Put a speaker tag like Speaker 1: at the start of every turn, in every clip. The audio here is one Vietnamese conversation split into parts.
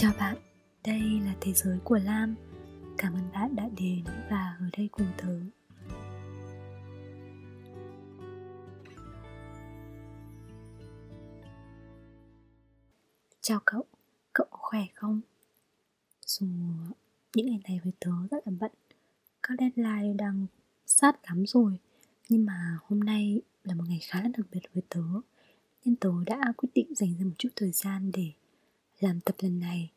Speaker 1: Chào bạn, đây là Thế giới của Lam. Cảm ơn bạn đã đến và ở đây cùng tớ. Chào cậu, cậu khỏe không? Dù những ngày này với tớ rất là bận. Các deadline đang sát lắm rồi Nhưng mà hôm nay là một ngày khá là đặc biệt với tớ Nên tớ đã quyết định dành ra một chút thời gian để làm tập lần này.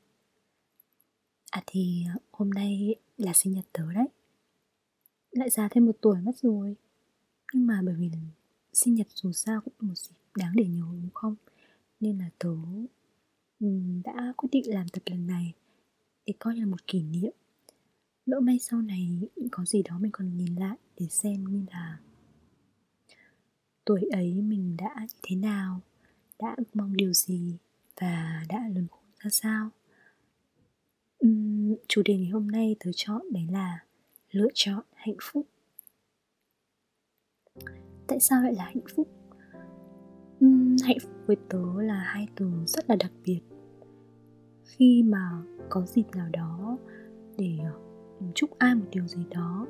Speaker 1: À thì ờ, hôm nay là sinh nhật tớ đấy. Lại già thêm một tuổi mất rồi. Nhưng mà bởi vì sinh nhật dù sao cũng là một dịp đáng để nhớ, đúng không? Nên là tớ đã quyết định làm tập lần này Để coi như là một kỷ niệm. Lỡ may sau này có gì đó mình còn nhìn lại để xem như là Tuổi ấy mình đã như thế nào, Đã ước mong điều gì. Và đã lớn khôn ra sao? Uhm, chủ đề ngày hôm nay tớ chọn đấy là lựa chọn hạnh phúc. Tại sao lại là hạnh phúc? Uhm, hạnh phúc với tớ là hai từ rất là đặc biệt. Khi mà có dịp nào đó để chúc ai một điều gì đó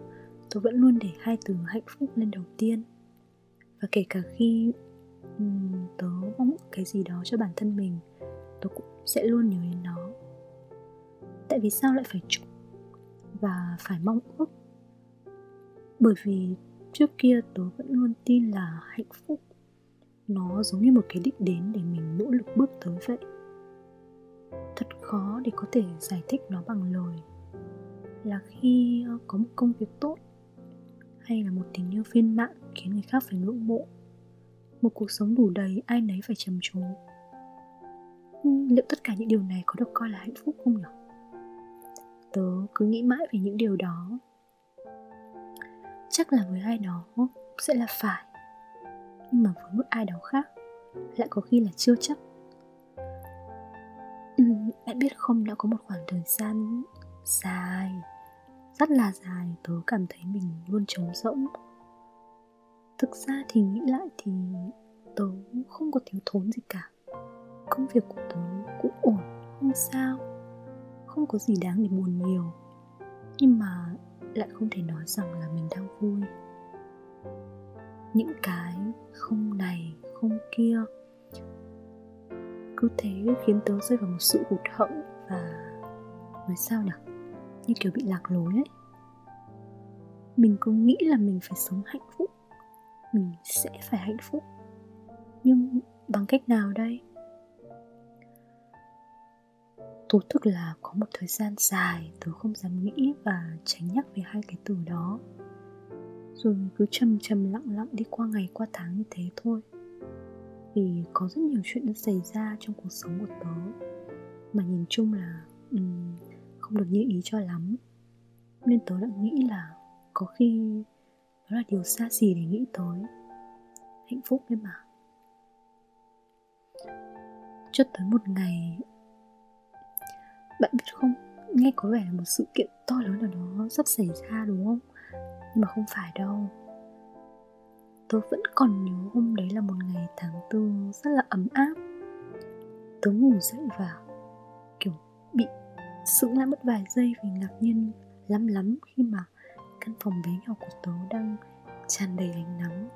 Speaker 1: tớ vẫn luôn để hai từ hạnh phúc lên đầu tiên. Và kể cả khi um, tớ mong cái gì đó cho bản thân mình tôi cũng sẽ luôn nhớ đến nó. Tại vì sao lại phải chúc và phải mong ước? Bởi vì trước kia tớ vẫn luôn tin là hạnh phúc nó giống như một cái đích đến để mình nỗ lực bước tới vậy. Thật khó để có thể giải thích nó bằng lời. Là khi ờ, có một công việc tốt hay là một tình yêu viên mãn khiến người khác phải ngưỡng mộ, một cuộc sống đủ đầy, ai nấy phải trầm trồ liệu tất cả những điều này có được coi là hạnh phúc không nhỉ tớ cứ nghĩ mãi về những điều đó. Chắc là với ai đó sẽ là phải. Nhưng mà với một ai đó khác lại có khi là chưa chắc. Ừ, bạn biết không đã có một khoảng thời gian dài rất là dài tớ cảm thấy mình luôn trống rỗng. Thực ra thì nghĩ lại thì tớ không có thiếu thốn gì cả công việc của tớ cũng ổn, không sao. Không có gì đáng để buồn nhiều. Nhưng mà lại không thể nói rằng là mình đang vui. Những cái không này, không kia cứ thế khiến tớ rơi vào một sự hụt hẫng và nói sao nhỉ như kiểu bị lạc lối ấy. Mình cứ nghĩ là mình phải sống hạnh phúc. Mình sẽ phải hạnh phúc. Nhưng bằng cách nào đây? Thú thực là có một thời gian dài tớ không dám nghĩ và tránh nhắc về hai cái từ đó. Rồi cứ chầm chầm lặng lặng đi qua ngày qua tháng như thế thôi. Vì có rất nhiều chuyện đã xảy ra trong cuộc sống của tớ mà nhìn chung là um, không được như ý cho lắm. Nên tớ đã nghĩ là có khi đó là điều xa xỉ để nghĩ tới. Hạnh phúc đấy mà. Cho tới một ngày bạn biết không, nghe có vẻ là một sự kiện to lớn nào đó sắp xảy ra đúng không? Nhưng mà không phải đâu. Tôi vẫn còn nhớ hôm đấy là một ngày tháng tư rất là ấm áp. Tớ ngủ dậy và, kiểu, bị sững lại mất vài giây vì ngạc nhiên lắm lắm khi mà căn phòng bé nhỏ của tớ đang tràn đầy ánh nắng.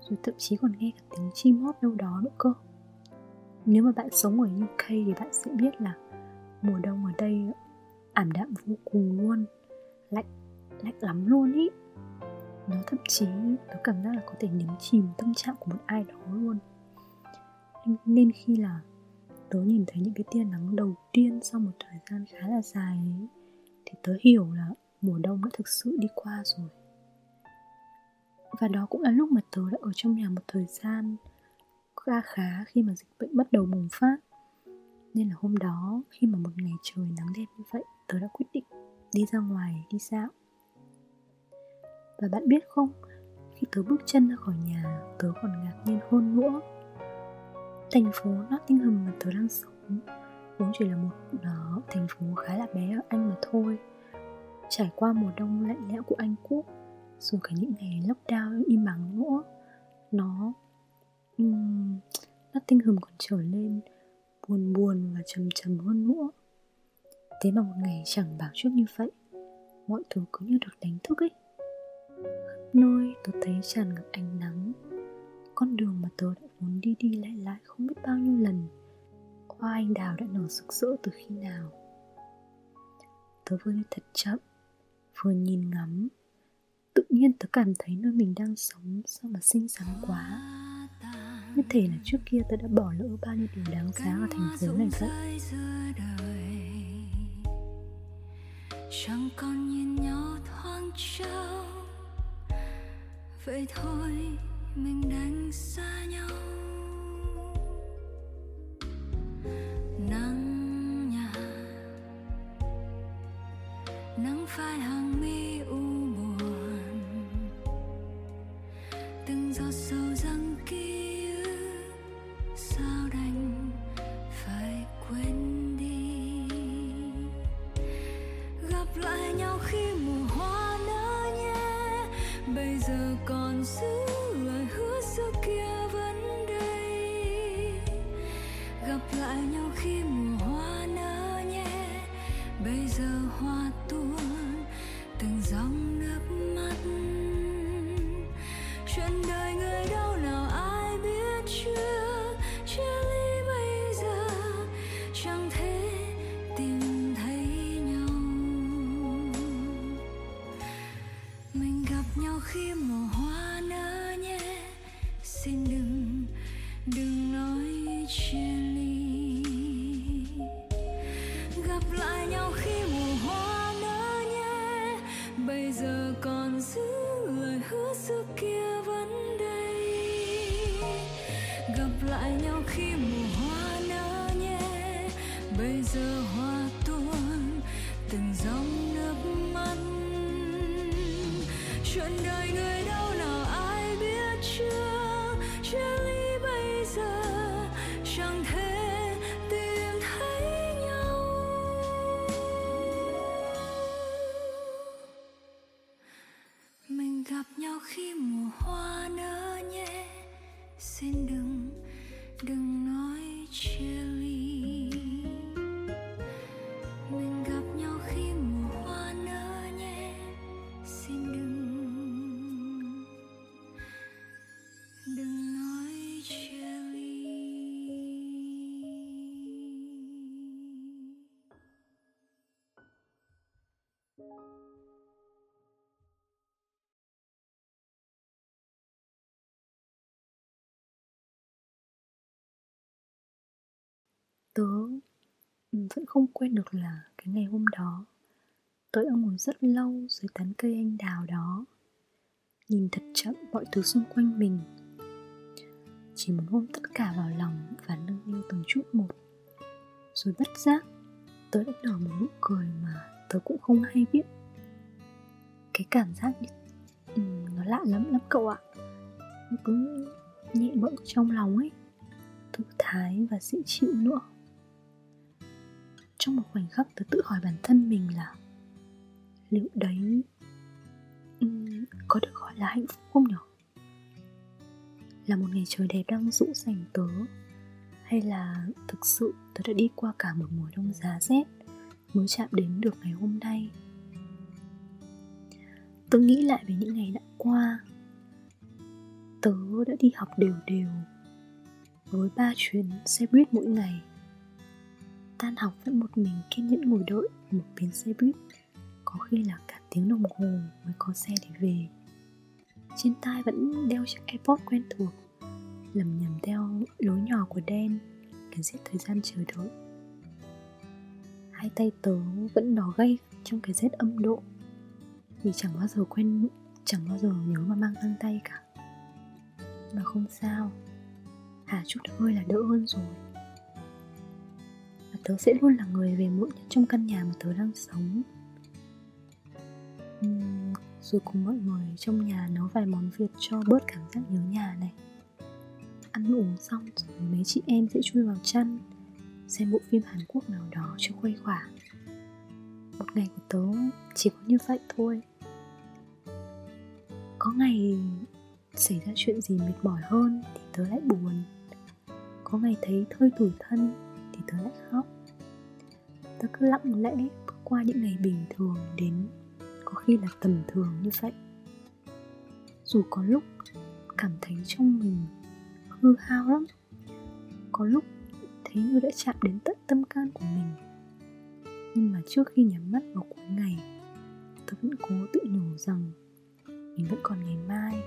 Speaker 1: Rồi thậm chí còn nghe cả tiếng chim hót đâu đó nữa cơ. Nếu mà bạn sống ở UK thì bạn sẽ biết là mùa đông ở đây ảm đạm vô cùng luôn lạnh lạnh lắm luôn ý. Nó thậm chí nó cảm giác là có thể nhấn chìm tâm trạng của một ai đó luôn. Nên khi là tớ nhìn thấy những cái tia nắng đầu tiên sau một thời gian khá là dài ấy, thì tớ hiểu là mùa đông đã thực sự đi qua rồi. Và đó cũng là lúc mà tớ đã ở trong nhà một thời gian khá khá khi mà dịch bệnh bắt đầu bùng phát nên là hôm đó khi mà một ngày trời nắng đẹp như vậy tớ đã quyết định đi ra ngoài đi dạo. Và bạn biết không khi tớ bước chân ra khỏi nhà tớ còn ngạc nhiên hơn nữa. Thành phố Nottingham mà tớ đang sống vốn chỉ là một đó thành phố khá là bé ở Anh mà thôi. Trải qua mùa đông lạnh lẽo của Anh Quốc rồi cả những ngày lockdown im ắng nữa nó um, Nottingham còn trở lên buồn buồn và trầm trầm hơn nữa. Thế mà một ngày chẳng bảo trước như vậy, Mọi thứ cứ như được đánh thức ấy. Khắp nơi tôi thấy tràn ngập ánh nắng, Con đường mà tớ đã vốn đi đi lại lại không biết bao nhiêu lần, Hoa anh đào đã nở rực rỡ từ khi nào. Tớ vừa đi thật chậm, Vừa nhìn ngắm, Tự nhiên tớ cảm thấy nơi mình đang sống Sao mà xinh xắn quá. Nhất thể là trước kia tôi đã bỏ lỡ bao nhiêu điều đáng giá ở thành phố này vậy?
Speaker 2: Chẳng còn nhìn nhau thoáng trao vậy thôi, mình đánh xa nhau. Từng dòng nước mắt. Chuyện đời người
Speaker 1: Tớ vẫn không quên được là cái ngày hôm đó. Tớ đã ngồi rất lâu dưới tán cây anh đào đó Nhìn thật chậm mọi thứ xung quanh mình. Chỉ muốn ôm tất cả vào lòng và nâng niu từng chút một. Rồi bất giác tớ đã nở một nụ cười mà tớ cũng không hay biết. Cái cảm giác ừ, nó lạ lắm lắm cậu ạ. Nó cứ nhẹ bẫng trong lòng ấy. Thư thái và dễ chịu nữa trong một khoảnh khắc tớ tự hỏi bản thân mình là liệu đấy um, có được gọi là hạnh phúc không nhở? Là một ngày trời đẹp đang dỗ dành tớ hay là thực sự tớ đã đi qua cả một mùa đông giá rét mới chạm đến được ngày hôm nay? Tớ nghĩ lại về những ngày đã qua tớ đã đi học đều đều với ba chuyến xe buýt mỗi ngày tan học vẫn một mình kiên nhẫn ngồi đợi một bến xe buýt. Có khi là cả tiếng đồng hồ mới có xe để về. Trên tai vẫn đeo chiếc airpod quen thuộc, lầm nhầm theo lối nhỏ của đen để giết thời gian chờ đợi. Hai tay tớ vẫn đỏ gay trong cái rét âm độ, vì chẳng bao giờ quên chẳng bao giờ nhớ mà mang găng tay cả. Mà không sao hà chút hơi là đỡ hơn rồi tớ sẽ luôn là người về muộn nhất trong căn nhà mà tớ đang sống. Uhm, rồi cùng mọi người trong nhà nấu vài món việt cho bớt cảm giác nhớ nhà này. Ăn uống xong rồi mấy chị em sẽ chui vào chăn xem bộ phim hàn quốc nào đó cho khuây khỏa. Một ngày của tớ chỉ có như vậy thôi. Có ngày xảy ra chuyện gì mệt mỏi hơn thì tớ lại buồn. Có ngày thấy hơi tủi thân thì tớ lại khóc. Tớ cứ lặng lẽ bước qua những ngày bình thường đến có khi là tầm thường như vậy. Dù có lúc cảm thấy trong mình hư hao lắm, có lúc thấy như đã chạm đến tận tâm can của mình. Nhưng mà trước khi nhắm mắt vào cuối ngày tôi vẫn cố tự nhủ rằng mình vẫn còn ngày mai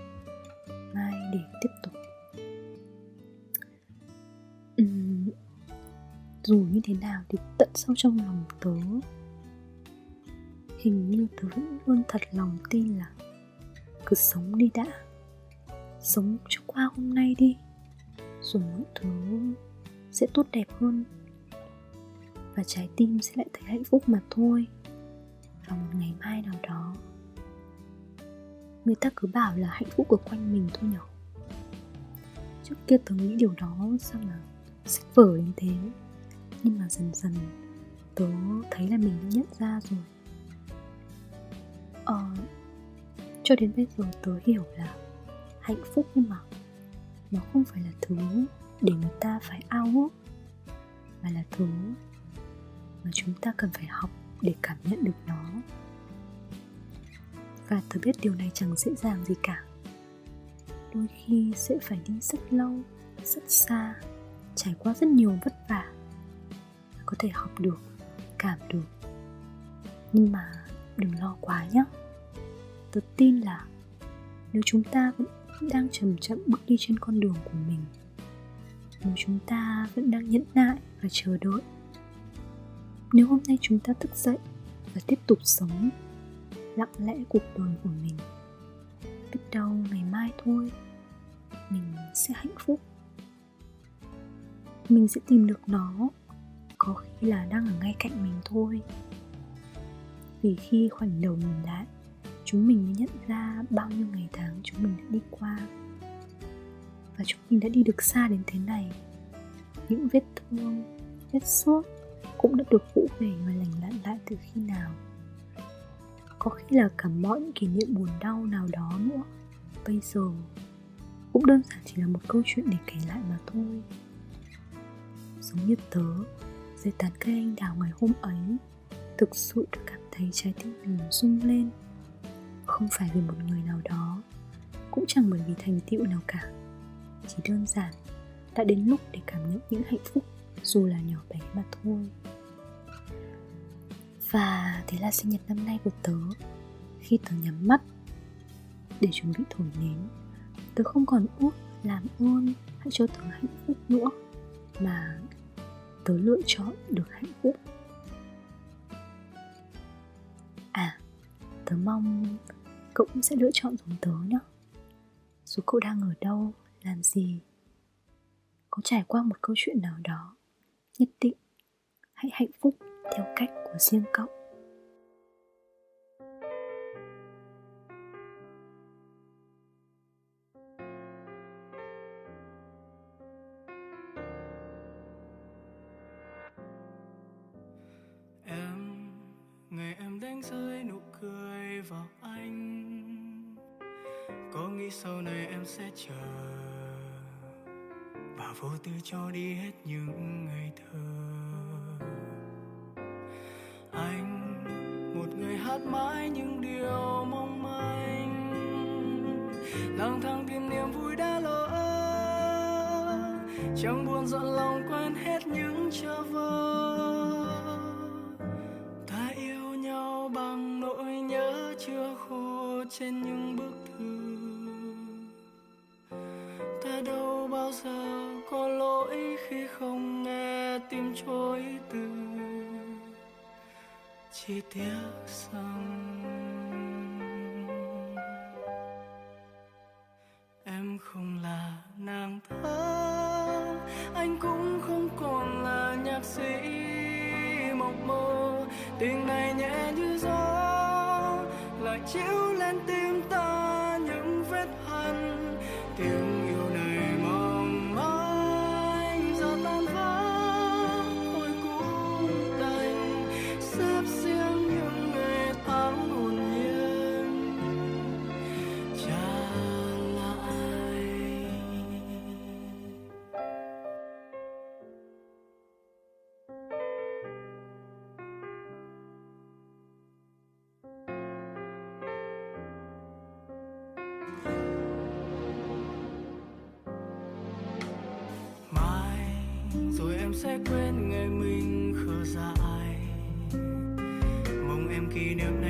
Speaker 1: mai để tiếp tục. Dù như thế nào thì tận sâu trong lòng tớ. Hình như tớ vẫn luôn thật lòng tin là cứ sống đi đã. Sống cho qua hôm nay đi. Rồi mọi thứ sẽ tốt đẹp hơn và trái tim sẽ lại thấy hạnh phúc mà thôi. Vào một ngày mai nào đó, người ta cứ bảo là hạnh phúc ở quanh mình thôi nhở. Trước kia tớ nghĩ điều đó sao mà sách vở đến thế? Nhưng mà dần dần tớ thấy là mình đã nhận ra rồi. Ờ, cho đến bây giờ tớ hiểu là hạnh phúc nhưng mà nó không phải là thứ để người ta phải ao ước mà là thứ mà chúng ta cần phải học để cảm nhận được nó. Và tớ biết điều này chẳng dễ dàng gì cả. Đôi khi sẽ phải đi rất lâu rất xa trải qua rất nhiều vất vả có thể học được, cảm được. Nhưng mà đừng lo quá nhé tớ tin là nếu chúng ta vẫn đang chậm chậm bước đi trên con đường của mình, nếu chúng ta vẫn đang nhẫn nại và chờ đợi, nếu hôm nay chúng ta thức dậy và tiếp tục sống lặng lẽ cuộc đời của mình, biết đâu ngày mai thôi mình sẽ hạnh phúc. Mình sẽ tìm được nó có khi là đang ở ngay cạnh mình thôi. Vì khi khoảnh đầu nhìn lại, chúng mình mới nhận ra bao nhiêu ngày tháng chúng mình đã đi qua. Và chúng mình đã đi được xa đến thế này. Những vết thương, vết sốt cũng đã được vũ về và lành lặn lại từ khi nào. Có khi là cả mọi những kỷ niệm buồn đau nào đó nữa, bây giờ cũng đơn giản chỉ là một câu chuyện để kể lại mà thôi. Giống như tớ dưới tán cây anh đào ngày hôm ấy. Thực sự đã cảm thấy trái tim mình rung lên. Không phải vì một người nào đó, cũng chẳng bởi vì thành tựu nào cả. Chỉ đơn giản đã đến lúc để cảm nhận những hạnh phúc, dù là nhỏ bé mà thôi. Và thế là sinh nhật năm nay của tớ. Khi tớ nhắm mắt để chuẩn bị thổi nến, tớ không còn ước làm ơn hãy cho tớ hạnh phúc nữa, mà tớ lựa chọn được hạnh phúc. À tớ mong cậu cũng sẽ lựa chọn giống tớ nhé dù cậu đang ở đâu, làm gì, có trải qua một câu chuyện nào đó, nhất định hãy hạnh phúc theo cách của riêng cậu.
Speaker 3: Sau này em sẽ chờ. Và vô tư cho đi hết những ngày thơ. Anh, một người hát mãi những điều mong manh. Lang thang tìm niềm vui đã lỡ. Chẳng buồn giận lòng quên hết những chờ vơ ta yêu nhau bằng nỗi nhớ chưa khô trên những bức thư. Chỉ tiếc rằng em không là nàng thơ anh cũng không còn là nhạc sĩ mộng mơ. Tình này nhẹ như gió, lại chiếu lên tim ta những vết hằn. Tiếng em sẽ quên người mình khờ dại. Mong em kỷ niệm